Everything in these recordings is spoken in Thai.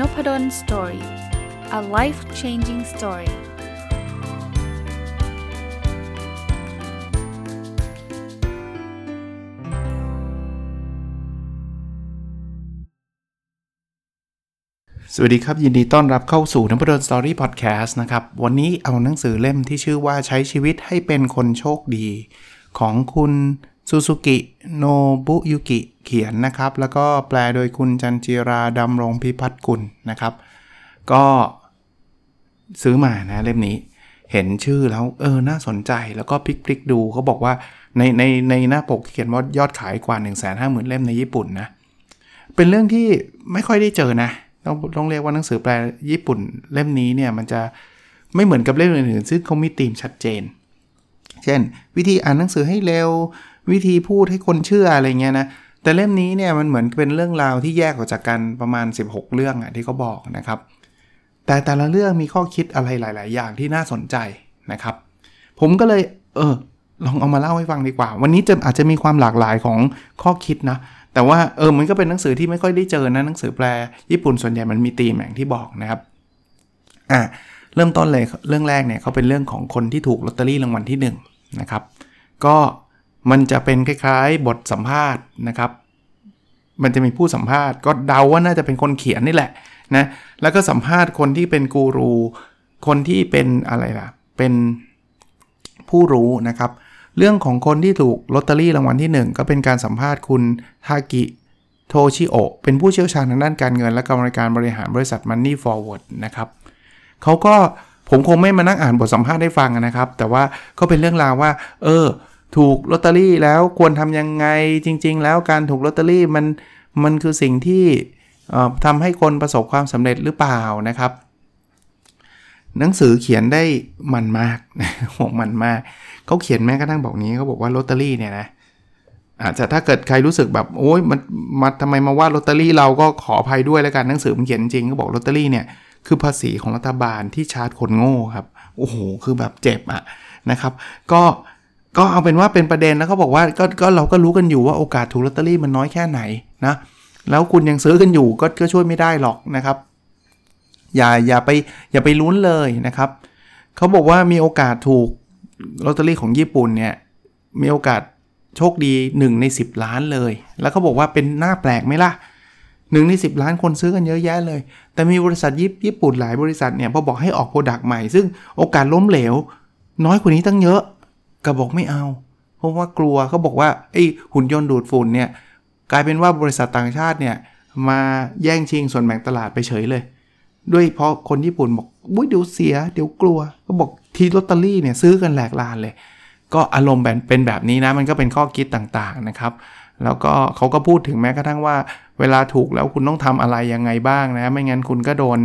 Noppadol Story a life changing story สวัสดีครับ ยินดีต้อนรับเข้าสู่นพดล Story Podcast นะครับ วันนี้เอาหนังสือเล่มที่ชื่อว่าใช้ชีวิตให้เป็นคนโชคดี ของคุณ ซูซูกิโนบุยุกิเขียนนะครับ แล้วก็แปลโดยคุณจันจิราดำรงพิพัฒน์กุลนะครับ ก็ซื้อมานะเล่มนี้เห็นชื่อแล้วเออน่าสนใจแล้วก็พลิกๆดูเขาบอกว่าในในในหน้าปกเขียนว่ายอดขายกว่า 1 5 0 0 0 0 เล่มในญี่ปุ่นนะ เป็นเรื่องที่ไม่ค่อยได้เจอนะ ต้องต้องเรียกว่าหนังสือแปลญี่ปุ่นเล่มนี้เนี่ยมันจะไม่เหมือนกับเล่มอื่นๆซึ่งเขามีธีมชัดเจน เช่น วิธีอ่านหนังสือให้เร็ว วิธีพูดให้คนเชื่ออะไรเงี้ยนะแต่เล่มนี้เนี่ยมันเหมือนเป็นเรื่องราวที่แยกออกจากกันประมาณ 16 เรื่องอะที่เขาบอกนะครับ แต่แต่ละเรื่องมีข้อคิดอะไรหลาย ๆ อย่างที่น่าสนใจนะครับ ผมก็เลยเออลองเอามาเล่าให้ฟังดีกว่า วันนี้จะอาจจะมีความหลากหลายของข้อคิดนะ แต่ว่าเออมันก็เป็นหนังสือที่ไม่ค่อยได้เจอนะหนังสือแปลญี่ปุ่นส่วนใหญ่มันมีตีมอย่างที่บอกนะครับอะเริ่มต้นเลยเรื่องแรกเนี่ยเขาเป็นเรื่องของคนที่ถูกลอตเตอรี่รางวัลที่1นะครับก็ มันจะเป็นคล้ายๆ บทสัมภาษณ์นะครับ มันจะมีผู้สัมภาษณ์ก็เดาว่าน่าจะเป็นคนเขียนนี่แหละนะ แล้วก็สัมภาษณ์คนที่เป็นกูรู คนที่เป็นอะไรล่ะ เป็นผู้รู้นะครับ เรื่องของคนที่ถูกลอตเตอรี่รางวัลที่ 1 ก็เป็นการสัมภาษณ์คุณทากิโทชิโอเป็นผู้เชี่ยวชาญทางด้านการเงิน และกรรมการบริหารบริษัท Money Forward นะครับเขาก็ผมคงไม่มานั่งอ่านบทสัมภาษณ์ให้ฟังนะครับ แต่ว่าก็เป็นเรื่องราวว่า เออ ถูกลอตเตอรี่แล้วควรทำยังไงจริง ๆ แล้วการถูกลอตเตอรี่มันมันคือสิ่งที่ทำให้คนประสบความสำเร็จหรือเปล่านะครับ หนังสือเขียนได้มันมากหมันมากเขาเขียนแม้กระทั่งบอกนี้เขาบอกว่าลอตเตอรี่เนี่ยนะอาจจะถ้าเกิดใครรู้สึกแบบโอ้ยมันมาทำไมมาว่าลอตเตอรี่เราก็ขออภัยด้วยแล้วกันหนังสือมันเขียนจริงก็บอกลอตเตอรี่เนี่ยคือภาษีของรัฐบาลที่ชาร์จคนโง่ครับโอ้โหคือแบบเจ็บอะนะครับ ก็ ก็เอาเป็นว่าเป็นประเด็นแล้วเขาบอกว่าก็ก็เราก็รู้กันอยู่ว่าโอกาสถูกลอตเตอรี่มันน้อยแค่ไหนนะแล้วคุณยังซื้อกันอยู่ก็ก็ช่วยไม่ได้หรอกนะครับ อย่าอย่าไปอย่าไปลุ้นเลยนะครับเขาบอกว่ามีโอกาสถูกลอตเตอรี่ของญี่ปุ่นเนี่ยมีโอกาสโชคดี 1 ใน 10 ล้านเลย แล้วเขาบอกว่าเป็นน่าแปลกไหมล่ะหนึ่งใน10 ล้านคนซื้อกันเยอะแยะเลย แต่มีบริษัทยิญี่ปุ่นหลายบริษัทเนี่ยพอบอกให้ออก product ใหม่ ซึ่งโอกาสล้มเหลว น้อยกว่านี้ตั้งเยอะ ก็บอกไม่เอา เพราะว่ากลัวเขาบอกว่าไอ้หุ่นยนต์ดูดฝุ่นเนี่ยกลายเป็นว่าบริษัทต่างชาติเนี่ยมาแย่งชิงส่วนแบ่งตลาดไปเฉยเลย ด้วยเพราะคนญี่ปุ่นบอกบุ้ยเดี๋ยวเสียเดี๋ยวกลัว ก็บอกทีลอตเตอรี่เนี่ยซื้อกันแหลกลานเลย ก็อารมณ์แบบเป็นแบบนี้นะ มันก็เป็นข้อคิดต่างๆนะครับ แล้วก็เขาก็พูดถึงแม้กระทั่งว่า เวลาถูกแล้วคุณต้องทำอะไรยังไงบ้างนะ ไม่งั้นคุณก็โดน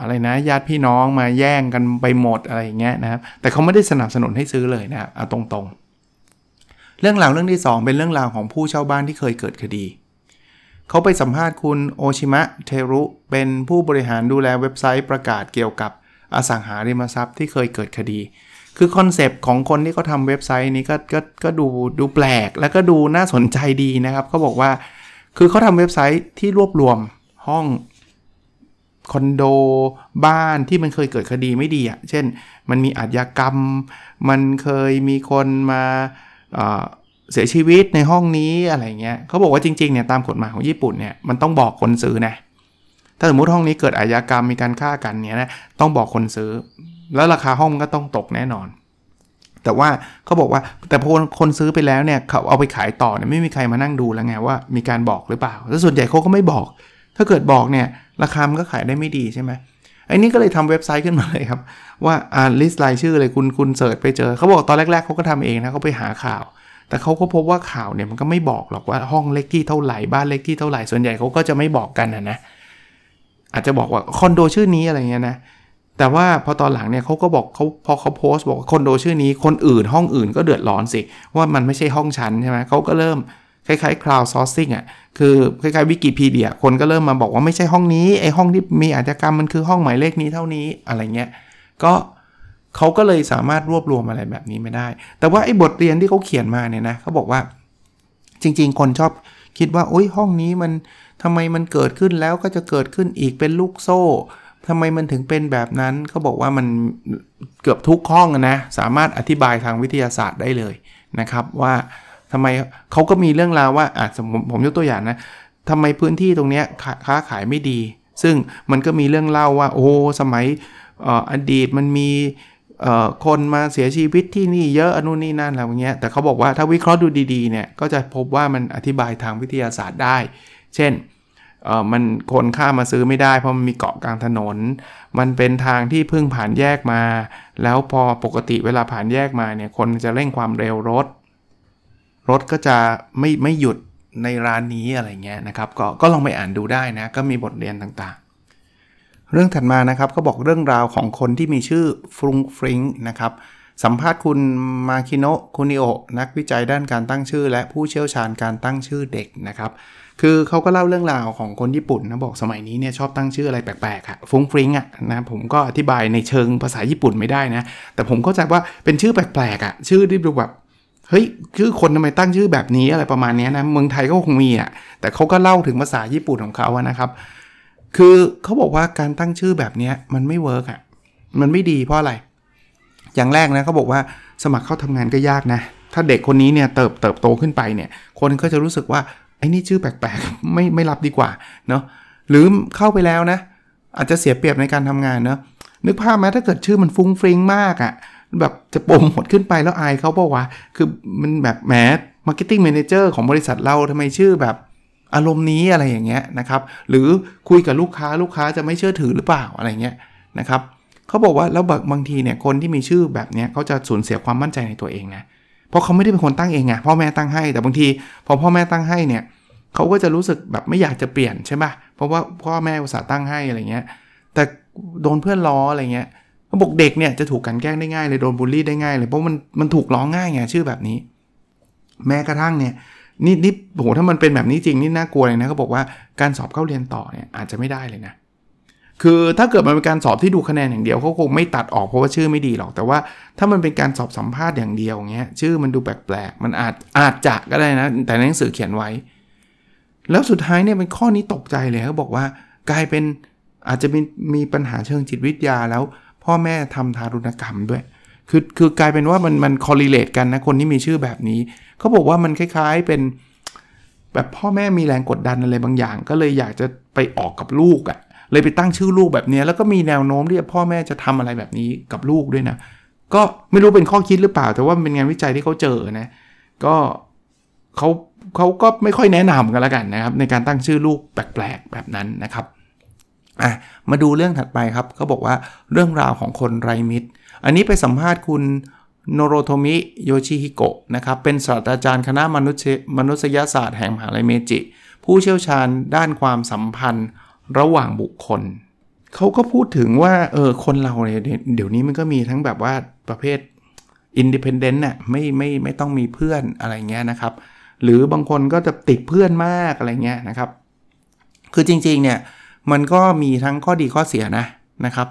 อะไรนะญาติพี่น้องมาแย่งกันไปหมดอะไรอย่างเงี้ยนะครับแต่เขาไม่ได้สนับสนุนให้ซื้อเลยนะเอาตรงๆ เรื่องราวเรื่องที่ 2 เป็นเรื่องราวของผู้เช่าบ้านที่เคยเกิดคดีเขาไปสัมภาษณ์คุณโอชิมะเทรุเป็นผู้บริหารดูแลเว็บไซต์ประกาศเกี่ยวกับอสังหาริมทรัพย์ที่เคยเกิดคดี คือ concept ของคนที่เขาทำเว็บไซต์นี้ก็ก็ก็ดูดูแปลก แล้วก็ดูน่าสนใจดีนะครับเขาบอกว่า คือเขาทำเว็บไซต์ที่รวบรวมห้อง คอนโดบ้านที่มันเคยเกิดคดีไม่ดีอะ่ะ เช่น มันมีอาชญากรรม มันเคยมีคนมาเสียชีวิตในห้องนี้อะไรเงี้ยเขาบอกว่าจริงๆเนี่ยตามกฎหมายของญี่ปุ่นเนี่ยมันต้องบอกคนซื้อนะถ้าสมมติห้องนี้เกิดอาชญากรรมมีการฆ่ากันเนี่ยนะต้องบอกคนซื้อ แล้วราคาห้องก็ต้องตกแน่นอน แต่ว่าเขาบอกว่าแต่พอคนซื้อไปแล้วเนี่ยเขาเอาไปขายต่อเนี่ยไม่มีใครมานั่งดูแล้วไงว่ามีการบอกหรือเปล่า แล้วส่วนใหญ่เขาก็ไม่บอก ถ้าเกิดบอกเนี่ย ราคามันก็ขายได้ไม่ดีใช่ไหมไอ้นี่ก็เลยทำเว็บไซต์ขึ้นมาเลยครับ ว่าอ่าลิสต์รายชื่อเลยคุณคุณเสิร์ชไปเจอเขาบอกตอนแรก ๆเขาก็ทำเองนะเขาไปหาข่าว แต่เขาก็พบว่าข่าวเนี่ยมันก็ไม่บอกหรอกว่าห้องเล็กที่เท่าไหร่บ้านเล็กที่เท่าไหร่ส่วนใหญ่เขาก็จะไม่บอกกันนะนะอาจจะบอกว่าคอนโดชื่อนี้อะไรเงี้ยนะแต่ว่าพอตอนหลังเนี่ยเขาก็บอกเขาพอเขาโพสต์บอกคอนโดชื่อนี้คนอื่นห้องอื่นก็เดือดร้อนสิว่ามันไม่ใช่ห้องชั้นใช่ไหมเขาก็เริ่ม คล้ายๆ crowd sourcing อะคือคล้ายๆวิกิพีเดียคนก็เริ่มมาบอกว่าไม่ใช่ห้องนี้ไอห้องที่มีอาชญากรรมมันคือห้องหมายเลขนี้เท่านี้อะไรเงี้ยก็เขาก็เลยสามารถรวบรวมอะไรแบบนี้ไม่ได้ แต่ว่าไอ้บทเรียนที่เขาเขียนมาเนี่ยนะเขาบอกว่าจริง ๆ คนชอบคิดว่าโอ้ยห้องนี้มันทำไมมันเกิดขึ้นแล้วก็จะเกิดขึ้นอีกเป็นลูกโซ่ทำไมมันถึงเป็นแบบนั้นเขาบอกว่ามันเกือบทุกห้องนะสามารถอธิบายทางวิทยาศาสตร์ได้เลยนะครับว่า ทำไมเขาก็มีเรื่องราวว่าอะผมผมยกตัวอย่างนะทำไมพื้นที่ตรงนี้ค้าขายไม่ดี ซึ่งมันก็มีเรื่องเล่าว่า โอ้สมัยอดีตมันมีคนมาเสียชีวิตที่นี่เยอะอนุนี่นั่นอะไรเงี้ยแต่เขาบอกว่าถ้าวิเคราะห์ดูดีๆเนี่ยก็จะพบว่ามันอธิบายทางวิทยาศาสตร์ได้ เช่นมันคนข้ามาซื้อไม่ได้ เพราะมันมีเกาะกลางถนน มันเป็นทางที่เพิ่งผ่านแยกมา แล้วพอปกติเวลาผ่านแยกมาเนี่ยคนจะเร่งความเร็วรถ รถก็จะไม่ไม่หยุดในร้านนี้อะไรเงี้ยนะครับก็ก็ลองไปอ่านดูได้นะ ก็มีบทเรียนต่างๆ เรื่องถัดมานะครับก็บอกเรื่องราวของคนที่มีชื่อฟรุงฟริงนะครับสัมภาษณ์คุณมาคิโนะคุนิโอนักวิจัยด้านการตั้งชื่อ และผู้เชี่ยวชาญการตั้งชื่อเด็กนะครับ คือเขาก็เล่าเรื่องราวของคนญี่ปุ่นนะบอกสมัยนี้เนี่ยชอบตั้งชื่ออะไรแปลกๆอะฟุ้งฟริ้งอะนะผมก็อธิบายในเชิงภาษาญี่ปุ่นไม่ได้นะ แต่ผมเข้าใจว่าเป็นชื่อแปลกๆอะชื่อที่ดูแบบ เฮ้ยชื่อคนทำไมตั้งชื่อแบบนี้อะไรประมาณนี้นะเมืองไทยก็คงมีอะแต่เขาก็เล่าถึงภาษาญี่ปุ่นของเขาอะนะครับ คือเขาบอกว่าการตั้งชื่อแบบนี้มันไม่ work อะมันไม่ดีเพราะอะไร อย่างแรกนะเขาบอกว่าสมัครเข้าทำงานก็ยากนะ ถ้าเด็กคนนี้เนี่ยเติบเติบโตขึ้นไปเนี่ย คนก็จะรู้สึกว่าไอ้นี่ชื่อแปลกๆไม่ไม่รับดีกว่าเนาะหรือเข้าไปแล้วนะ อาจจะเสียเปรียบในการทำงานเนาะนึกภาพไหมถ้าเกิดชื่อมันฟรุ้งฟริ้งมากอะ่ะ แบบจะปมหมดขึ้นไปแล้วอายเขาบอกว่าคือมันแบบแหม marketing manager ของบริษัทเราทำไมชื่อแบบอารมณ์นี้อะไรอย่างเงี้ยนะครับ หรือคุยกับลูกค้าลูกค้าจะไม่เชื่อถือหรือเปล่าอะไรเงี้ยนะครับเขาบอกว่าแล้วบางทีเนี่ยคนที่มีชื่อแบบเนี้ยเขาจะสูญเสียความมั่นใจในตัวเองนะ เพราะเขาไม่ได้เป็นคนตั้งเองไงพ่อแม่ตั้งให้ แต่บางทีพอพ่อแม่ตั้งให้เนี่ยเขาก็จะรู้สึกแบบไม่อยากจะเปลี่ยนใช่ไหมเพราะว่าพ่อแม่อุตส่าห์ตั้งให้อะไรเงี้ย แต่โดนเพื่อนล้ออะไรเงี้ย บอกเด็กเนี่ยจะถูกกันแกล้งได้ง่ายเลยโดนบูลลี่ได้ง่ายเลยเพราะมันมันถูกล้อง่ายไงชื่อแบบนี้ แม้กระทั่งเนี่ยนี่นี่โหถ้ามันเป็นแบบนี้จริงนี่น่ากลัวเลยนะเขาบอกว่าการสอบเข้าเรียนต่อเนี่ยอาจจะไม่ได้เลยนะคือถ้าเกิดมันเป็นการสอบที่ดูคะแนนอย่างเดียวเขาคงไม่ตัดออกเพราะว่าชื่อไม่ดีหรอก แต่ว่าถ้ามันเป็นการสอบสัมภาษณ์อย่างเดียวเงี้ยชื่อมันดูแปลกๆมันอาจอาจจะก็ได้นะ แต่ในหนังสือเขียนไว้ แล้วสุดท้ายเนี่ยเป็นข้อนี้ตกใจเลยเขาบอกว่ากลายเป็นอาจจะมีมีปัญหาเชิงจิตวิทยาแล้ว พ่อแม่ทำทารุณกรรมด้วย คือคือกลายเป็นว่ามันมันคอลลิเลตกันนะคนที่มีชื่อแบบนี้ เขาบอกว่ามันคล้ายๆเป็น แบบพ่อแม่มีแรงกดดันอะไรบางอย่าง ก็เลยอยากจะไปออกกับลูกอะ่ะ เลยไปตั้งชื่อลูกแบบนี้ แล้วก็มีแนวโน้มที่พ่อแม่จะทำอะไรแบบนี้กับลูกด้วยนะ ก็ไม่รู้เป็นข้อคิดหรือเปล่า แต่ว่าเป็นงานวิจัยที่เขาเจอนะ ก็เขาเขาก็ไม่ค่อยแนะนำกันแล้วกันนะครับ ในการตั้งชื่อลูกแปลกๆแบบนั้นนะครับ อะมาดูเรื่องถัดไปครับเขาบอกว่าเรื่องราวของคนไรมิตร อันนี้ไปสัมภาษณ์คุณโนโรโทมิโยชิฮิโกะนะครับเป็นศาสตราจารย์คณะมนุษยมนุษยศาสตร์แห่งมหาลัยเมจิ ผู้เชี่ยวชาญด้านความสัมพันธ์ระหว่างบุคคล เขาก็พูดถึงว่าเออคนเราเนี่ยเดี๋ยวนี้มันก็มีทั้งแบบว่าประเภทอินดิเพนเดนต์น่ะไม่ไม่ไม่ต้องมีเพื่อนอะไรเงี้ยนะครับ หรือบางคนก็จะติดเพื่อนมากอะไรเงี้ยนะครับ คือจริงๆเนี่ย มันก็มีทั้งข้อดีข้อเสียนะนะครับ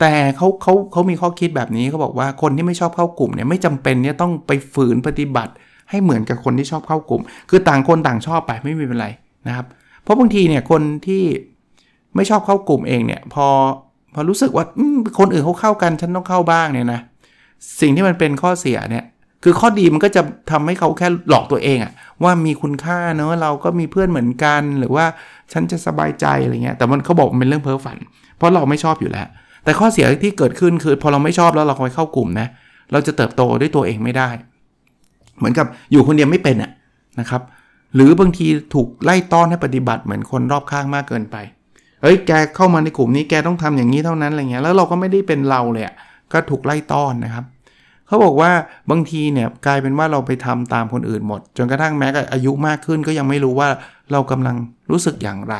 แต่เขาเขาเขามีข้อคิดแบบนี้เขาบอกว่าคนที่ไม่ชอบเข้ากลุ่มเนี่ยไม่จำเป็นเนี่ยต้องไปฝืนปฏิบัติให้เหมือนกับคนที่ชอบเข้ากลุ่ม คือต่างคนต่างชอบไปไม่มีเป็นไรนะครับ เพราะบางทีเนี่ยคนที่ไม่ชอบเข้ากลุ่มเองเนี่ยพอพอรู้สึกว่าคนอื่นเขาเข้ากันฉันต้องเข้าบ้างเนี่ยนะสิ่งที่มันเป็นข้อเสียเนี่ย คือข้อดีมันก็จะทำให้เขาแค่หลอกตัวเองอะว่ามีคุณค่าเนอะเราก็มีเพื่อนเหมือนกัน หรือว่าฉันจะสบายใจอะไรเงี้ยแต่มันเขาบอกมันเป็นเรื่องเพ้อฝัน เพราะเราไม่ชอบอยู่แล้ว แต่ข้อเสียที่เกิดขึ้นคือ พอเราไม่ชอบแล้วเราไปเข้ากลุ่มนะเราจะเติบโตด้วยตัวเองไม่ได้ เหมือนกับอยู่คนเดียวไม่เป็นอะนะครับหรือบางทีถูกไล่ต้อนให้ปฏิบัติเหมือนคนรอบข้างมากเกินไปเฮ้ยแกเข้ามาในกลุ่มนี้แกต้องทำอย่างนี้เท่านั้นอะไรเงี้ยแล้วเราก็ไม่ได้เป็นเราเลยก็ถูกไล่ต้อนนะครับ เขาบอกว่าบางทีเนี่ยกลายเป็นว่าเราไปทำตามคนอื่นหมด จนกระทั่งแม้กับอายุมากขึ้นก็ยังไม่รู้ว่าเรากำลังรู้สึกอย่างไร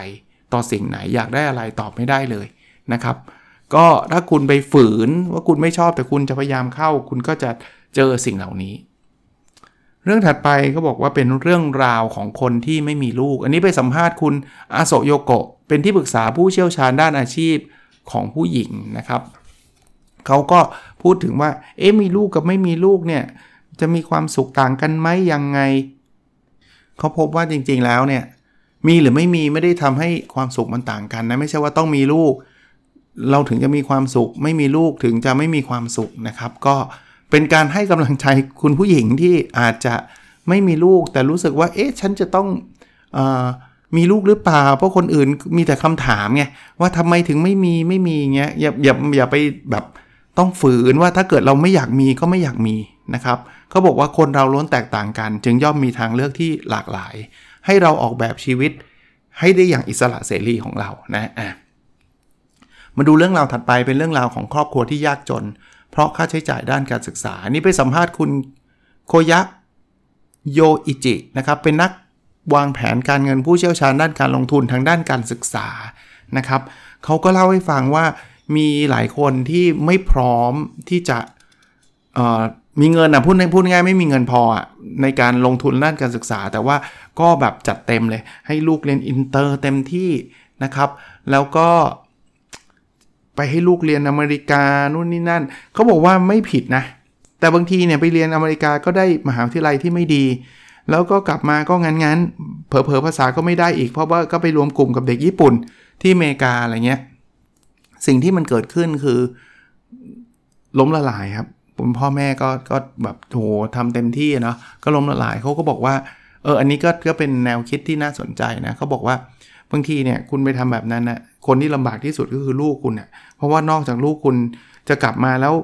ต่อสิ่งไหนอยากได้อะไรตอบไม่ได้เลยนะครับ ก็ถ้าคุณไปฝืนว่าคุณไม่ชอบแต่คุณจะพยายามเข้า คุณก็จะเจอสิ่งเหล่านี้ เรื่องถัดไปก็บอกว่าเป็นเรื่องราวของคนที่ไม่มีลูก อันนี้ไปสัมภาษณ์คุณอาโซโยโกะเป็นที่ปรึกษาผู้เชี่ยวชาญด้านอาชีพของผู้หญิงนะครับ เขาก็พูดถึงว่า เอ๊ะมีลูกกับไม่มีลูกเนี่ย จะมีความสุขต่างกันไหมยังไง เขาพบว่าจริงๆแล้วเนี่ย มีหรือไม่มีไม่ได้ทำให้ความสุขมันต่างกันนะ ไม่ใช่ว่าต้องมีลูก เราถึงจะมีความสุข ไม่มีลูกถึงจะไม่มีความสุขนะครับ ก็เป็นการให้กำลังใจคุณผู้หญิงที่อาจจะไม่มีลูก แต่รู้สึกว่า เอ๊ะฉันจะต้องอมีลูกหรือเปล่า เพราะคนอื่นมีแต่คำถามไงว่าทำไมถึงไม่มีไม่มีเงี้ยอย่าอย่าอย่าไปแบบ ต้องฝืนว่าถ้าเกิดเราไม่อยากมีก็ไม่อยากมีนะครับเขาบอกว่าคนเราล้วนแตกต่างกัน จึงย่อมมีทางเลือกที่หลากหลาย ให้เราออกแบบชีวิตให้ได้อย่างอิสระเสรีของเรานะอะมาดูเรื่องราวถัดไปเป็นเรื่องราวของครอบครัวที่ยากจน เพราะค่าใช้จ่ายด้านการศึกษา นี่ไปสัมภาษณ์คุณโคยะโยอิจินะครับเป็นนักวางแผนการเงินผู้เชี่ยวชาญด้านการลงทุนทางด้านการศึกษานะครับเขาก็เล่าให้ฟังว่า มีหลายคนที่ไม่พร้อมที่จะมีเงินอะพูดพูดง่ายไม่มีเงินพออะในการลงทุนด้านการศึกษา แต่ว่าก็แบบจัดเต็มเลย ให้ลูกเรียนอินเตอร์เต็มที่นะครับ แล้วก็ไปให้ลูกเรียนอเมริกานู่นนี่นั่นเขาบอกว่าไม่ผิดนะ แต่บางทีเนี่ยไปเรียนอเมริกาก็ได้มหาวิทยาลัยที่ไม่ดี แล้วก็กลับมาก็งั้นๆเผลอๆภาษาก็ไม่ได้อีก เพราะว่าก็ไปรวมกลุ่มกับเด็กญี่ปุ่นที่อเมริกาอะไรเงี้ย สิ่งที่มันเกิดขึ้นคือ ล้มละลายครับคุณพ่อแม่ก็ก็แบบโหทำเต็มที่เนาะก็ล้มละลายเขาก็บอกว่าเอออันนี้ก็ก็เป็นแนวคิดที่น่าสนใจนะเขาบอกว่าบางทีเนี่ยคุณไปทำแบบนั้นนะคนที่ลำบากที่สุดก็คือลูกคุณเนะ่ยเพราะว่านอกจากลูกคุณจะกลับมาแล้ว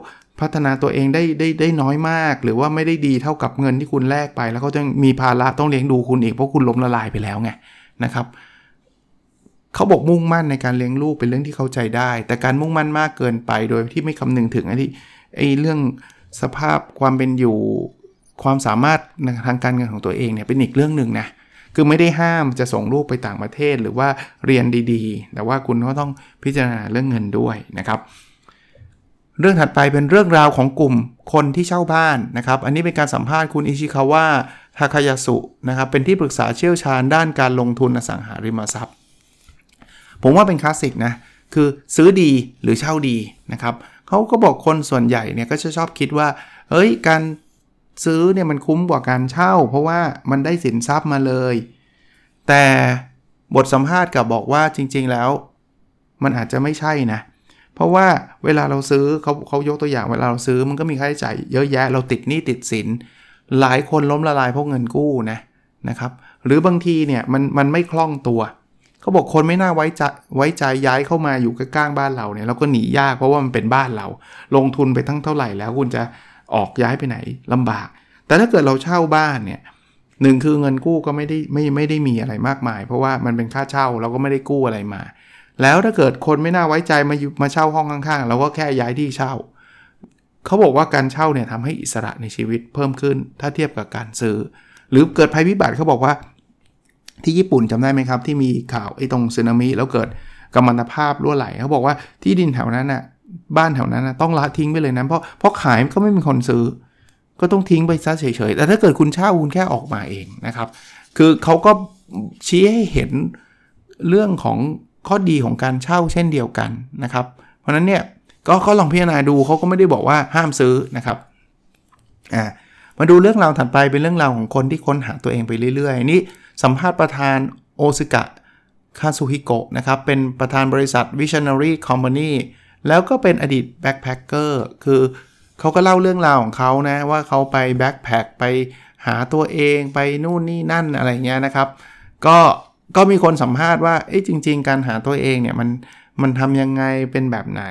พัฒนาตัวเองได้ได้ได้น้อยมาก หรือว่าไม่ได้ดีเท่ากับเงินที่คุณแลกไป แล้วเขาจะมีภาระต้องเลี้ยงดูคุณอีกเพราะคุณล้มละลายไปแล้วไงนะครับ เขาบอกมุ่งมั่นในการเลี้ยงลูกเป็นเรื่องที่เข้าใจได้ แต่การมุ่งมั่นมากเกินไป โดยที่ไม่คำนึงถึงไอ้ที่ไอ้เรื่องสภาพความเป็นอยู่ความสามารถทางการเงินของตัวเองเนี่ยเป็นอีกเรื่องหนึ่งนะคือไม่ได้ห้ามจะส่งลูกไปต่างประเทศหรือว่าเรียนดีๆ แต่ว่าคุณก็ต้องพิจารณาเรื่องเงินด้วยนะครับ เรื่องถัดไปเป็นเรื่องราวของกลุ่มคนที่เช่าบ้านนะครับ อันนี้เป็นการสัมภาษณ์คุณอิชิคาวะทาคายาสุนะครับ เป็นที่ปรึกษาเชี่ยวชาญด้านการลงทุนอสังหาริมทรัพย์ ผมว่าเป็นคลาสสิกนะ คือซื้อดีหรือเช่าดีนะครับเขาก็บอกคนส่วนใหญ่เนี่ยก็จะชอบคิดว่า เฮ้ย การซื้อเนี่ยมันคุ้มกว่าการเช่า เพราะว่ามันได้สินทรัพย์มาเลย แต่บทสัมภาษณ์กับบอกว่าจริง ๆ แล้ว มันอาจจะไม่ใช่นะ เพราะว่าเวลาเราซื้อเขาเขายกตัวอย่างเวลาเราซื้อมันก็มีค่าใช้จ่ายเยอะแยะเราติดหนี้ติดสิน หลายคนล้มละลายเพราะเงินกู้นะนะครับ หรือบางทีเนี่ยมันมันไม่คล่องตัวเขาบอกคนไม่น่าไว้ใจไว้ใจย้ายเข้ามาอยู่ใกล้ๆบ้านเราเนี่ยเราก็หนียากเพราะว่ามันเป็นบ้านเรา ลงทุนไปทั้งเท่าไหร่แล้วคุณจะออกย้ายไปไหนลำบาก แต่ถ้าเกิดเราเช่าบ้านเนี่ยหนึ่งคือเงินกู้ก็ไม่ได้ไม่ไม่ได้มีอะไรมากมาย เพราะว่ามันเป็นค่าเช่าเราก็ไม่ได้กู้อะไรมา แล้วถ้าเกิดคนไม่น่าไว้ใจมาอยู่มาเช่าห้องข้างๆเราก็แค่ย้ายที่เช่าเขาบอกว่าการเช่าเนี่ยทำให้อิสระในชีวิตเพิ่มขึ้น ถ้าเทียบกับการซื้อ หรือเกิดภัยพิบัติเขาบอกว่า ที่ญี่ปุ่นจำได้ไหมครับ ที่มีข่าวไอ้ตรงสึนามิแล้วเกิดกัมมันตภาพรั่วไหลเขาบอกว่าที่ดินแถวนั้นน่ะบ้านแถวนั้นนะต้องละทิ้งไปเลยนะเพราะเพราะขายก็ไม่มีคนซื้อ ก็ต้องทิ้งไปซะเฉยๆแต่ถ้าเกิดคุณเช่าคุณแค่ออกมาเองนะครับ คือเขาก็ชี้ให้เห็นเรื่องของข้อดีของการเช่าเช่นเดียวกันนะครับ เพราะนั้นเนี่ยก็เขาลองพิจารณาดูเขาก็ไม่ได้บอกว่าห้ามซื้อนะครับอ่ามาดูเรื่องราวถัดไปเป็นเรื่องราวของคนที่ค้นหาตัวเองไปเรื่อยๆนี่ สัมภาษณ์ประธานโอซากะคาซูฮิโกะนะครับ เป็นประธานบริษัท Visionary Company แล้วก็เป็นอดีต backpacker คือเขาก็เล่าเรื่องราวของเขานะว่าเขาไป backpack ไปหาตัวเองไปนู่นนี่นั่นอะไรเงี้ยนะครับ ก็ก็มีคนสัมภาษณ์ว่าเอ้จริง ๆ การหาตัวเองเนี่ยมันมันทำยังไงเป็นแบบไหน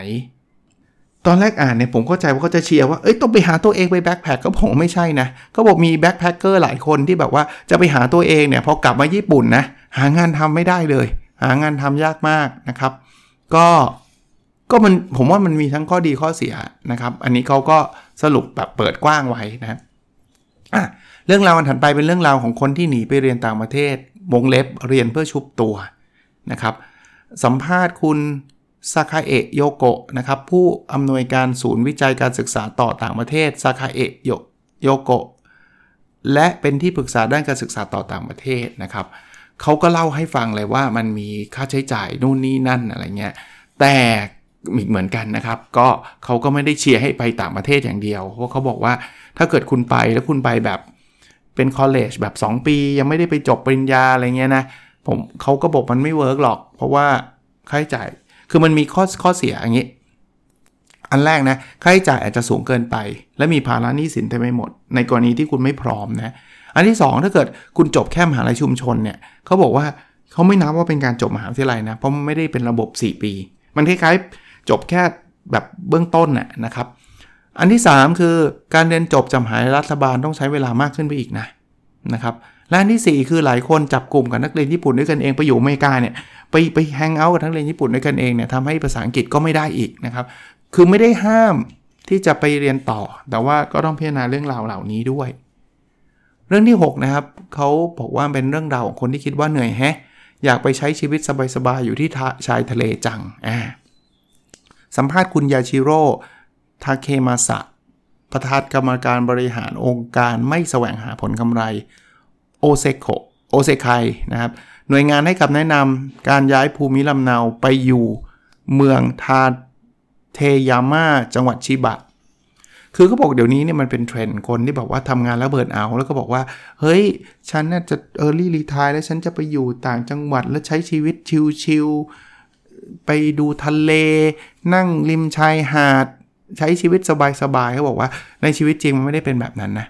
ตอนแรกอ่านเนี่ยผมเข้าใจว่าเขาจะเชียร์ว่า เอ้ยต้องไปหาตัวเองไป backpack ก็ผมไม่ใช่นะ ก็บอกมี backpacker หลายคนที่แบบว่าจะไปหาตัวเองเนี่ยพอกลับมาญี่ปุ่นนะ หางานทำไม่ได้เลย หางานทำยากมากนะครับ ก็ก็มันผมว่ามันมีทั้งข้อดีข้อเสียนะครับ อันนี้เขาก็สรุปแบบเปิดกว้างไว้นะอะเรื่องราวอันถัดไปเป็นเรื่องราวของคนที่หนีไปเรียนต่างประเทศวงเล็บเรียนเพื่อชุบตัวนะครับ สัมภาษณ์คุณ ซาคาเอะโยโกะนะครับผู้อำนวยการศูนย์วิจัยการศึกษาต่อต่างประเทศซาคาเอะโยโกะและเป็นที่ปรึกษาด้านการศึกษาต่อต่างประเทศนะครับเขาก็เล่าให้ฟังเลยว่ามันมีค่าใช้จ่ายนู่นนี่นั่นอะไรเงี้ยแต่อีเหมือนกันนะครับ ก็เขาก็ไม่ได้เชียร์ให้ไปต่างประเทศอย่างเดียว เพราะเขาบอกว่าถ้าเกิดคุณไปแล้วคุณไปแบบเป็น college แบบ 2 ปี ยังไม่ได้ไปจบปริญญาอะไรเงี้ยนะผมเขาก็บอกมันไม่ work หรอก เพราะว่าค่าใช้จ่าย คือมันมีข้อข้อเสียอย่างนี้ อันแรกนะค่าใช้จ่ายอาจจะสูงเกินไป และมีภาระหนี้สินเต็มไปหมด ในกรณีที่คุณไม่พร้อมนะอันที่ 2 ถ้าเกิดคุณจบแค่มหาลัยชุมชนเนี่ยเขาบอกว่าเขาไม่นับว่าเป็นการจบมหาวิทยาลัยนะเพราะมันไม่ได้เป็นระบบ 4 ปี มันคล้ายๆจบแค่แบบเบื้องต้นน่ะนะครับ อันที่ 3 คือการเรียนจบจำหายรัฐบาลต้องใช้เวลามากขึ้นไปอีกนะนะครับ และอันที่ 4 คือหลายคนจับกลุ่มกับนักเรียนญี่ปุ่นด้วยกันเองไปอยู่อเมริกาเนี่ยไปไปแฮงเอาท์กับนักเรียนญี่ปุ่นด้วยกันเองเนี่ยทำให้ภาษาอังกฤษก็ไม่ได้อีกนะครับคือไม่ได้ห้ามที่จะไปเรียนต่อ แต่ว่าก็ต้องพิจารณาเรื่องราวเหล่านี้ด้วย เรื่องที่6นะครับเขาบอกว่าเป็นเรื่องราวของคนที่คิดว่าเหนื่อยแฮะอยากไปใช้ชีวิตสบายๆอยู่ที่ชายทะเลจังอ่าสัมภาษณ์คุณยาชิโร่ทาเคมาสะประธานกรรมการบริหารองค์การไม่แสวงหาผลกำไร โอเซโคโอเซไคนะครับ หน่วยงานให้คำแนะนำการย้ายภูมิลำเนาไปอยู่เมืองทาเทยาม่าจังหวัดชิบะ คือเขาบอกเดี๋ยวนี้เนี่ยมันเป็นเทรนด์คนที่บอกว่าทำงานแล้ว burn out แล้วก็บอกว่า เฮ้ย ฉันน่าจะ early retire แล้วฉันจะไปอยู่ต่างจังหวัดแล้วใช้ชีวิตชิลๆ ไปดูทะเล นั่งริมชายหาด ใช้ชีวิตสบายๆเขาบอกว่าในชีวิตจริงมันไม่ได้เป็นแบบนั้นนะ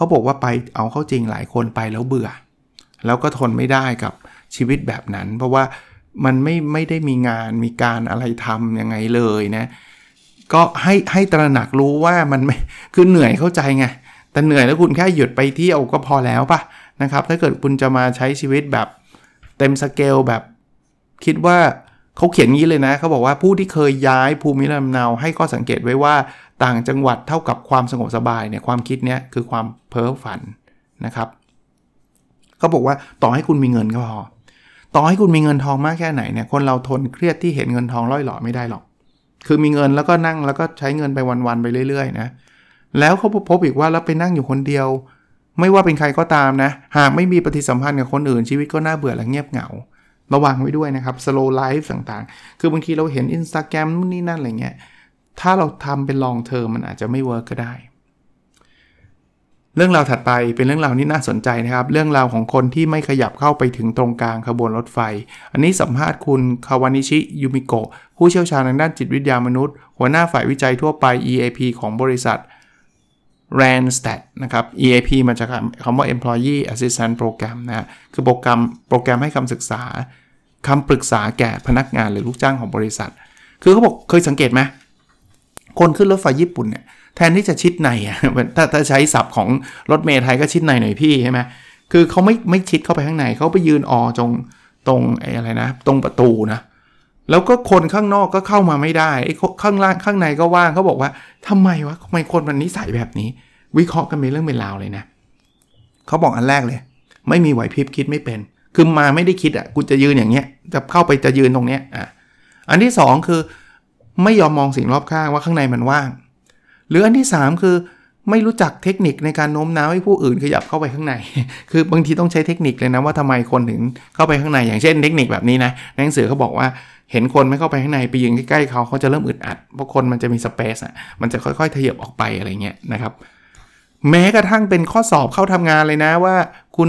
เขาบอกว่าไปเอาเข้าจริงหลายคนไปแล้วเบื่อ แล้วก็ทนไม่ได้กับชีวิตแบบนั้น เพราะว่ามันไม่ไม่ได้มีงานมีการอะไรทำยังไงเลยนะก็ให้ให้ตระหนักรู้ว่ามันไม่คือเหนื่อยเข้าใจไงแต่เหนื่อยแล้วคุณแค่หยุดไปเที่ยวก็พอแล้วปะนะครับ ถ้าเกิดคุณจะมาใช้ชีวิตแบบเต็มสเกลแบบ คิดว่าเขาเขียนงี้เลยนะเขาบอกว่าผู้ที่เคยย้ายภูมิลำเนาให้ข้อสังเกตไว้ว่า ต่างจังหวัดเท่ากับความสงบสบายเนี่ยความคิดเนี้ยคือความเพ้อฝันนะครับเขาบอกว่าต่อให้คุณมีเงินก็พอต่อให้คุณมีเงินทองมากแค่ไหนเนี่ยคนเราทนเครียดที่เห็นเงินทองล่อยหล่อไม่ได้หรอก คือมีเงินแล้วก็นั่งแล้วก็ใช้เงินไปวันๆไปเรื่อยๆนะแล้วเขาพบอีกว่าแล้วไปนั่งอยู่คนเดียว ไม่ว่าเป็นใครก็ตามนะ หากไม่มีปฏิสัมพันธ์กับคนอื่นชีวิตก็น่าเบื่อและเงียบเหงา ระวังไว้ด้วยนะครับ slow life ต่างๆ คือบางทีเราเห็น Instagram นู่นนี่นั่นอะไรเงี้ย ถ้าเราทำเป็น long term มันอาจจะไม่ work ก็ได้ เรื่องราวถัดไปเป็นเรื่องราวที่น่าสนใจนะครับ เรื่องราวของคนที่ไม่ขยับเข้าไปถึงตรงกลางขบวนรถไฟ อันนี้สัมภาษณ์คุณคาวานิชิยูมิโกะผู้เชี่ยวชาญทางด้านจิตวิทยามนุษย์ หัวหน้าฝ่ายวิจัยทั่วไป EAP ของบริษัท Randstad นะครับ EAP มาจากคำว่า Employee Assistance Program นะคือโปรแกรมโปรแกรมให้คำศึกษาคำปรึกษาแก่พนักงานหรือลูกจ้างของบริษัท คือเขาบอกเคยสังเกตไหม คนขึ้นรถไฟญี่ปุ่นเนี่ยแทนที่จะชิดในอะถ้าถ้าใช้ศัพท์ของรถเมล์ไทยก็ชิดในหน่อยพี่ใช่ไหมคือเขาไม่ไม่ชิดเข้าไปข้างในเขาไปยืนออตรงตรงไอ้อะไรนะ ตรงประตูนะ แล้วก็คนข้างนอกก็เข้ามาไม่ได้ไอ้ข้างล่างข้างในก็ว่างเขาบอกว่าทำไมวะทำไมคนมันนิสัยแบบนี้ วิเคราะห์กันเป็นเรื่องเป็นราวเลยนะเขาบอกอันแรกเลย ไม่มีไหวพริบคิดไม่เป็น คือมาไม่ได้คิดอะกูจะยืนอย่างเงี้ยจะเข้าไปจะยืนตรงเนี้ยอะอันที่ 2 คือ ไม่ยอมมองสิ่งรอบข้างว่าข้างในมันว่าง หรืออันที่ 3 คือไม่รู้จักเทคนิคในการโน้มน้าวให้ผู้อื่นขยับเข้าไปข้างใน คือบางทีต้องใช้เทคนิคเลยนะว่าทำไมคนถึงเข้าไปข้างใน อย่างเช่นเทคนิคแบบนี้นะหนังสือเขาบอกว่าเห็นคนไม่เข้าไปข้างในไปยืนใกล้ๆเขาเขาจะเริ่มอึดอัดเพราะคนมันจะมีสเปซอะมันจะค่อยๆทะเยบออกไปอะไรเงี้ยนะครับ แม้กระทั่งเป็นข้อสอบเข้าทำงานเลยนะว่า คุณ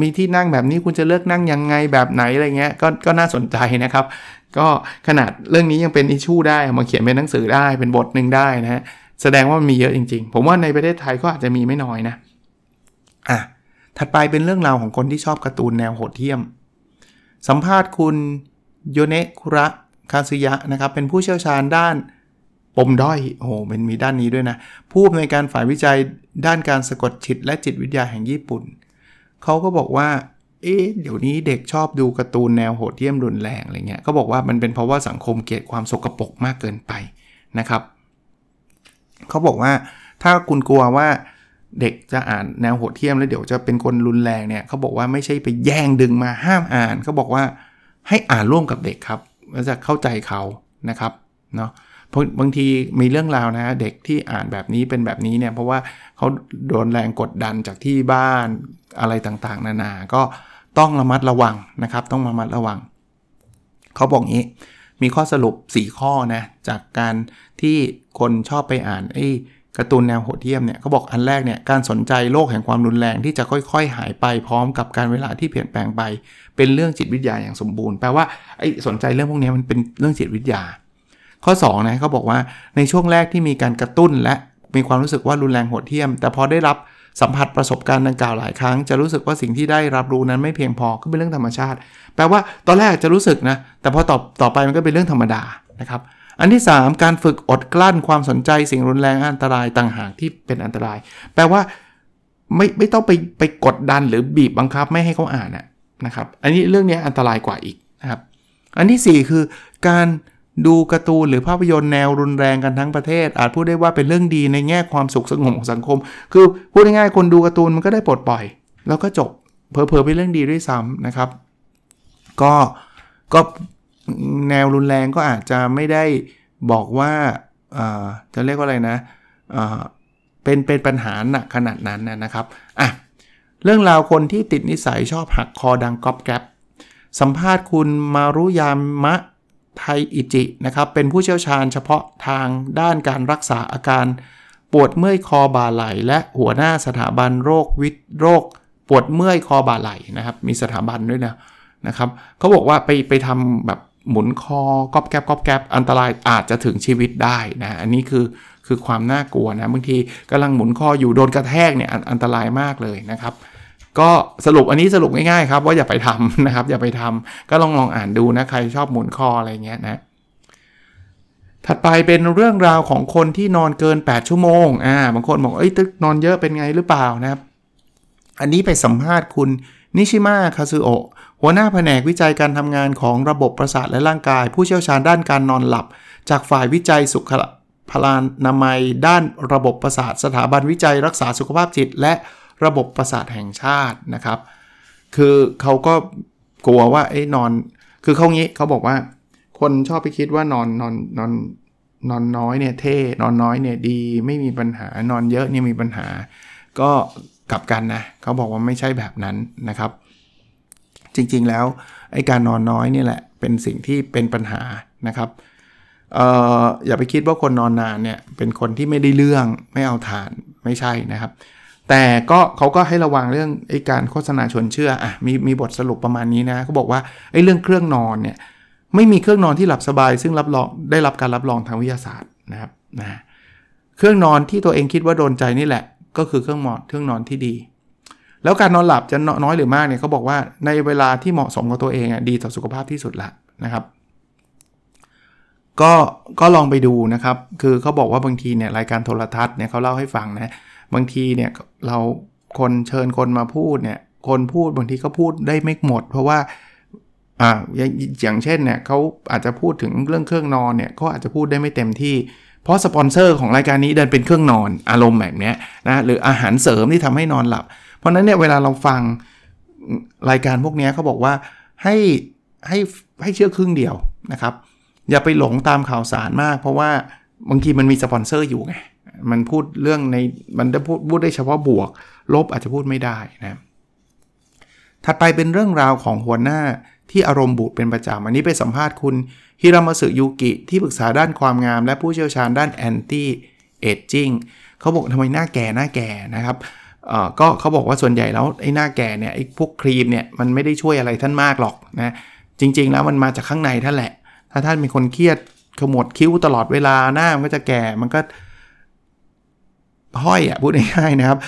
มีที่นั่งแบบนี้คุณจะเลือกนั่งยังไงแบบไหนอะไรเงี้ยก็ก็น่าสนใจนะครับ ก็ขนาดเรื่องนี้ยังเป็นอิชชูได้มาเขียนเป็นหนังสือได้เป็นบทหนึ่งได้นะฮะแสดงว่ามันมีเยอะจริง ๆ ผมว่าในประเทศไทยก็อาจจะมีไม่น้อยนะอะถัดไปเป็นเรื่องราวของคนที่ชอบการ์ตูนแนวโหดเหี้ยม สัมภาษณ์คุณโยเนะคุระคาซึยะนะครับเป็นผู้เชี่ยวชาญด้านปมด้อยโอ้โหเป็นมีด้านนี้ด้วยนะ ผู้อำนวยการฝ่ายวิจัยด้านการสะกดจิตและจิตวิทยาแห่งญี่ปุ่น เขาก็บอกว่า เอ๊ะเดี๋ยวนี้เด็กชอบดูการ์ตูนแนวโหดเหี้ยมรุนแรงอะไรเงี้ยเขาบอกว่ามันเป็นเพราะว่าสังคมเกลียดความสกปรกมากเกินไปนะครับเขาบอกว่าถ้าคุณกลัวว่าเด็กจะอ่านแนวโหดเหี้ยมแล้วเดี๋ยวจะเป็นคนรุนแรงเนี่ยเขาบอกว่าไม่ใช่ไปแย่งดึงมาห้ามอ่านเขาบอกว่าให้อ่านร่วมกับเด็กครับแล้วจะเข้าใจเขานะครับเนาะบางทีมีเรื่องราวนะเด็กที่อ่านแบบนี้เป็นแบบนี้เนี่ยเพราะว่าเขาโดนแรงกดดันจากที่บ้านอะไรต่างๆ นานา ก็ ต้องระมัดระวังนะครับ ต้องระมัดระวัง เขาบอกงี้ มีข้อสรุป 4 ข้อนะ จากการที่คนชอบไปอ่านไอ้การ์ตูนแนวโหดเหี้ยมเนี่ยเขาบอกอันแรกเนี่ยการสนใจโลกแห่งความรุนแรงที่จะค่อย ๆ หายไปพร้อมกับการเวลาที่เปลี่ยนแปลงไป เป็นเรื่องจิตวิทยาอย่างสมบูรณ์แปลว่าไอ้สนใจเรื่องพวกนี้มันเป็นเรื่องจิตวิทยา ข้อ2นะเขาบอกว่าในช่วงแรกที่มีการกระตุ้นและมีความรู้สึกว่ารุนแรงโหดเหี้ยม แต่พอได้รับ สัมผัสประสบการณ์ดังกล่าวหลายครั้ง จะรู้สึกว่าสิ่งที่ได้รับรู้นั้นไม่เพียงพอก็เป็นเรื่องธรรมชาติ แปลว่าตอนแรกจะรู้สึกนะ แต่พอต่อต่อไปมันก็เป็นเรื่องธรรมดานะครับอันที่ 3 การฝึกอดกลั้นความสนใจสิ่งรุนแรงอันตรายต่างหากที่เป็นอันตราย แปลว่าไม่ไม่ต้องไปไปกดดันหรือบีบบังคับไม่ให้เขาอ่านนะครับ อันนี้เรื่องนี้อันตรายกว่าอีกนะครับ อันที่ 4 คือการ ดูการ์ตูนหรือภาพยนตร์แนวรุนแรงกันทั้งประเทศ อาจพูดได้ว่าเป็นเรื่องดีในแง่ความสุขสงบของสังคม คือพูดง่ายๆคนดูการ์ตูนมันก็ได้ปลดปล่อย แล้วก็จบเพอเพอเป็นเรื่องดีด้วยซ้ำนะครับ ก็ก็แนวรุนแรงก็อาจจะไม่ได้บอกว่าจะเรียกว่าอะไรนะเป็นเป็นปัญหาหนักขนาดนั้นนะครับอะเรื่องราวคนที่ติดนิสัยชอบหักคอดังก๊อบแก๊บสัมภาษณ์คุณมารุยามะ ไทอิจินะครับเป็นผู้เชี่ยวชาญเฉพาะทางด้านการรักษาอาการ ปวดเมื่อยคอบ่าไหล่และหัวหน้าสถาบันโรควิทโรค ปวดเมื่อยคอบ่าไหล่นะครับมีสถาบันด้วยนะนะครับเขาบอกว่าไปไปทำแบบหมุนคอกอบแกบกอบแกบอันตรายอาจจะถึงชีวิตได้นะอันนี้คือคือความน่ากลัวนะบางทีกำลังหมุนคออยู่โดนกระแทกเนี่ยอันตรายมากเลยนะครับ ก็สรุปอันนี้สรุปง่ายๆครับว่าอย่าไปทำนะครับ อย่าไปทำก็ลองลองอ่านดูนะ ใครชอบหมุนคออะไรเงี้ยนะถัดไปเป็นเรื่องราวของคนที่นอนเกิน 8 ชั่วโมงอ่าบางคนบอกเอ้ยตึกนอนเยอะเป็นไงหรือเปล่านะครับ อันนี้ไปสัมภาษณ์คุณนิชิมะคาซึโอหัวหน้าแผนกวิจัยการทำงานของระบบประสาทและร่างกาย ผู้เชี่ยวชาญด้านการนอนหลับ จากฝ่ายวิจัยสุขพลานามัย ด้านระบบประสาทสถาบันวิจัยรักษาสุขภาพจิต และ ระบบประสาทแห่งชาตินะครับ คือเขาก็กลัวว่าไอ้นอน คือเขางี้เขาบอกว่า คนชอบไปคิดว่านอนนอนนอนนอนน้อยเนี่ยเท่ นอนน้อยเนี่ยดี ไม่มีปัญหานอนเยอะเนี่ยมีปัญหา ก็กลับกันนะเขาบอกว่าไม่ใช่แบบนั้นนะครับ จริงๆแล้วไอ้การนอนน้อยนี่แหละเป็นสิ่งที่เป็นปัญหานะครับอออย่าไปคิดว่าคนนอนนานเนี่ยเป็นคนที่ไม่ได้เรื่องไม่เอาทานไม่ใช่นะครับ แต่ก็เขาก็ให้ระวังเรื่องไอ้การโฆษณาชวนเชื่ออะมีมีบทสรุปประมาณนี้นะเขาบอกว่าไอ้เรื่องเครื่องนอนเนี่ยไม่มีเครื่องนอนที่หลับสบาย ซึ่งรับรองได้รับการรับรองทางวิทยาศาสตร์นะครับนะเครื่องนอนที่ตัวเองคิดว่าโดนใจนี่แหละ ก็คือเครื่องนอนเครื่องนอนที่ดี แล้วการนอนหลับจะน้อยหรือมากเนี่ยเขาบอกว่าในเวลาที่เหมาะสมกับตัวเองอะดีต่อสุขภาพที่สุดละนะครับก็ก็ลองไปดูนะครับ คือเขาบอกว่าบางทีเนี่ยรายการโทรทัศน์เนี่ยเขาเล่าให้ฟังนะ บางทีเนี่ยเราคนเชิญคนมาพูดเนี่ยคนพูดบางทีก็พูดได้ไม่หมด เพราะว่าอ่าอย่างเช่นเนี่ยเขาอาจจะพูดถึงเรื่องเครื่องนอนเนี่ยเขาอาจจะพูดได้ไม่เต็มที่ เพราะสปอนเซอร์ของรายการนี้เดินเป็นเครื่องนอนอารมณ์แบบนี้นะหรืออาหารเสริมที่ทำให้นอนหลับ เพราะนั้นเนี่ยเวลาเราฟังรายการพวกนี้เขาบอกว่าให้ให้ให้เชื่อครึ่งเดียวนะครับ อย่าไปหลงตามข่าวสารมาก เพราะว่าบางทีมันมีสปอนเซอร์อยู่ไง มันพูดเรื่องในมันจะพูดพูดได้เฉพาะบวก ลบอาจจะพูดไม่ได้นะถัดไปเป็นเรื่องราวของหัวหน้าที่อารมณ์บูดเป็นประจำอันนี้ไปสัมภาษณ์คุณฮิรามาสึยูกิที่ปรึกษาด้านความงาม และผู้เชี่ยวชาญด้านแอนตี้เอจจิ้งเขาบอกทำไมหน้าแก่หน้าแก่นะครับก็เขาบอกว่าส่วนใหญ่แล้วไอ้หน้าแก่เนี่ยไอ้พวกครีมเนี่ยมันไม่ได้ช่วยอะไรท่านมากหรอกนะจริง ๆ แล้วมันมาจากข้างในท่านแหละ ถ้าท่านเป็นคนเครียดขมวดคิ้วตลอดเวลาหน้ามันก็จะแก่มันก็ ห้อยอะพูดง่ายๆนะครับ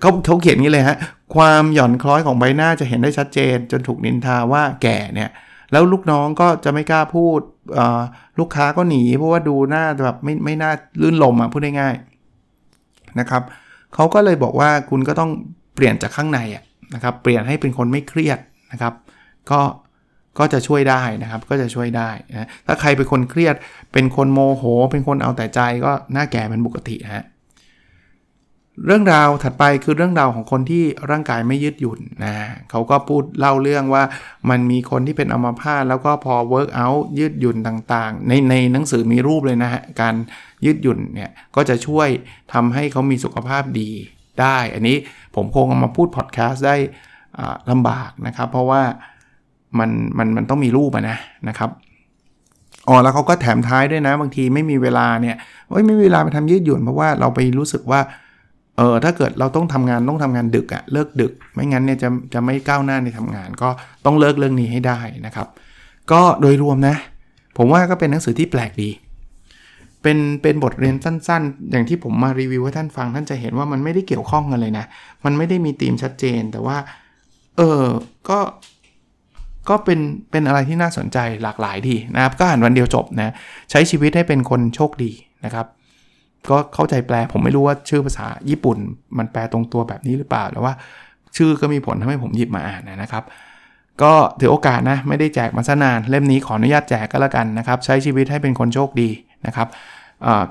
เขาเขาเขียนนี้เลยฮะความหย่อนคล้อยของใบหน้าจะเห็นได้ชัดเจน จนถูกนินทาว่าแก่เนี่ยแล้วลูกน้องก็จะไม่กล้าพูดลูกค้าก็หนี เพราะว่าดูหน้าแบบไม่ไม่น่าลื่นลมอะพูดง่ายๆนะครับเขาก็เลยบอกว่าคุณก็ต้องเปลี่ยนจากข้างในอะนะครับเปลี่ยนให้เป็นคนไม่เครียดนะครับ ก็ก็จะช่วยได้นะครับก็จะช่วยได้นะถ้าใครเป็นคนเครียด เป็นคนโมโห เป็นคนเอาแต่ใจก็หน้าแก่เป็นปกติฮะ เรื่องราวถัดไปคือเรื่องราวของคนที่ร่างกายไม่ยืดหยุ่นนะเขาก็พูดเล่าเรื่องว่ามันมีคนที่เป็นอัมพาตแล้วก็พอ work out ยืดหยุ่นต่างๆ ในในหนังสือมีรูปเลยนะฮะ การยืดหยุ่นเนี่ยก็จะช่วยทำให้เขามีสุขภาพดีได้ อันนี้ผมคงเอามาพูดพอดแคสต์ได้ลำบากนะครับ เพราะว่ามันมันมันต้องมีรูปนะนะครับอ๋อแล้วเขาก็แถมท้ายด้วยนะ บางทีไม่มีเวลาเนี่ยไม่มีเวลาไปทำยืดหยุ่นเพราะว่าเราไปรู้สึกว่า เออถ้าเกิดเราต้องทำงานต้องทำงานดึกอะเลิกดึก ไม่งั้นเนี่ยจะจะไม่ก้าวหน้าในทำงาน ก็ต้องเลิกเรื่องนี้ให้ได้นะครับ ก็โดยรวมนะ ผมว่าก็เป็นหนังสือที่แปลกดี เป็นเป็นบทเรียนสั้น ๆ อย่างที่ผมมารีวิวให้ท่านฟัง ท่านจะเห็นว่ามันไม่ได้เกี่ยวข้องกันเลยนะ มันไม่ได้มีธีมชัดเจน แต่ว่า เออก็ก็เป็นเป็นอะไรที่น่าสนใจหลากหลายดีนะครับ ก็อ่านวันเดียวจบนะ ใช้ชีวิตให้เป็นคนโชคดีนะครับ ก็เข้าใจแปลผมไม่รู้ว่าชื่อภาษาญี่ปุ่น มันแปลตรงตัวแบบนี้หรือเปล่าแต่ว่า ชื่อก็มีผลทำให้ผมหยิบมาอ่านนะครับ ก็ถือโอกาสนะไม่ได้แจกมาซะนาน เล่มนี้ขออนุญาตแจกก็แล้วกันนะครับ ใช้ชีวิตให้เป็นคนโชคดีนะครับ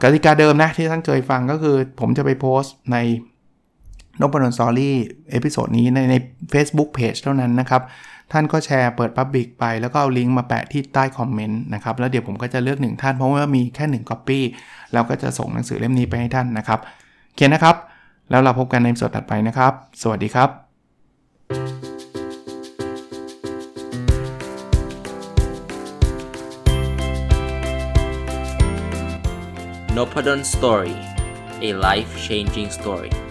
กติกาเดิมนะที่ท่านเคยฟังก็คือ ผมจะไปโพสต์ในนบนนสตอรี่เอพิโซดนี้ในใน Facebook Page เท่านั้นนะครับ ท่านก็แชร์เปิด Public ไป แล้วก็เอาลิงก์มาแปะที่ใต้คอมเมนต์นะครับ แล้วเดี๋ยวผมก็จะเลือกหนึ่งท่านเพราะว่ามีแค่1 Copy แล้วก็จะส่งหนังสือเล่มนี้ไปให้ท่านนะครับเขียนนะครับ แล้วเราพบกันในสดถัดไปนะครับ สวัสดีครับ n o p a d o n Story a life changing story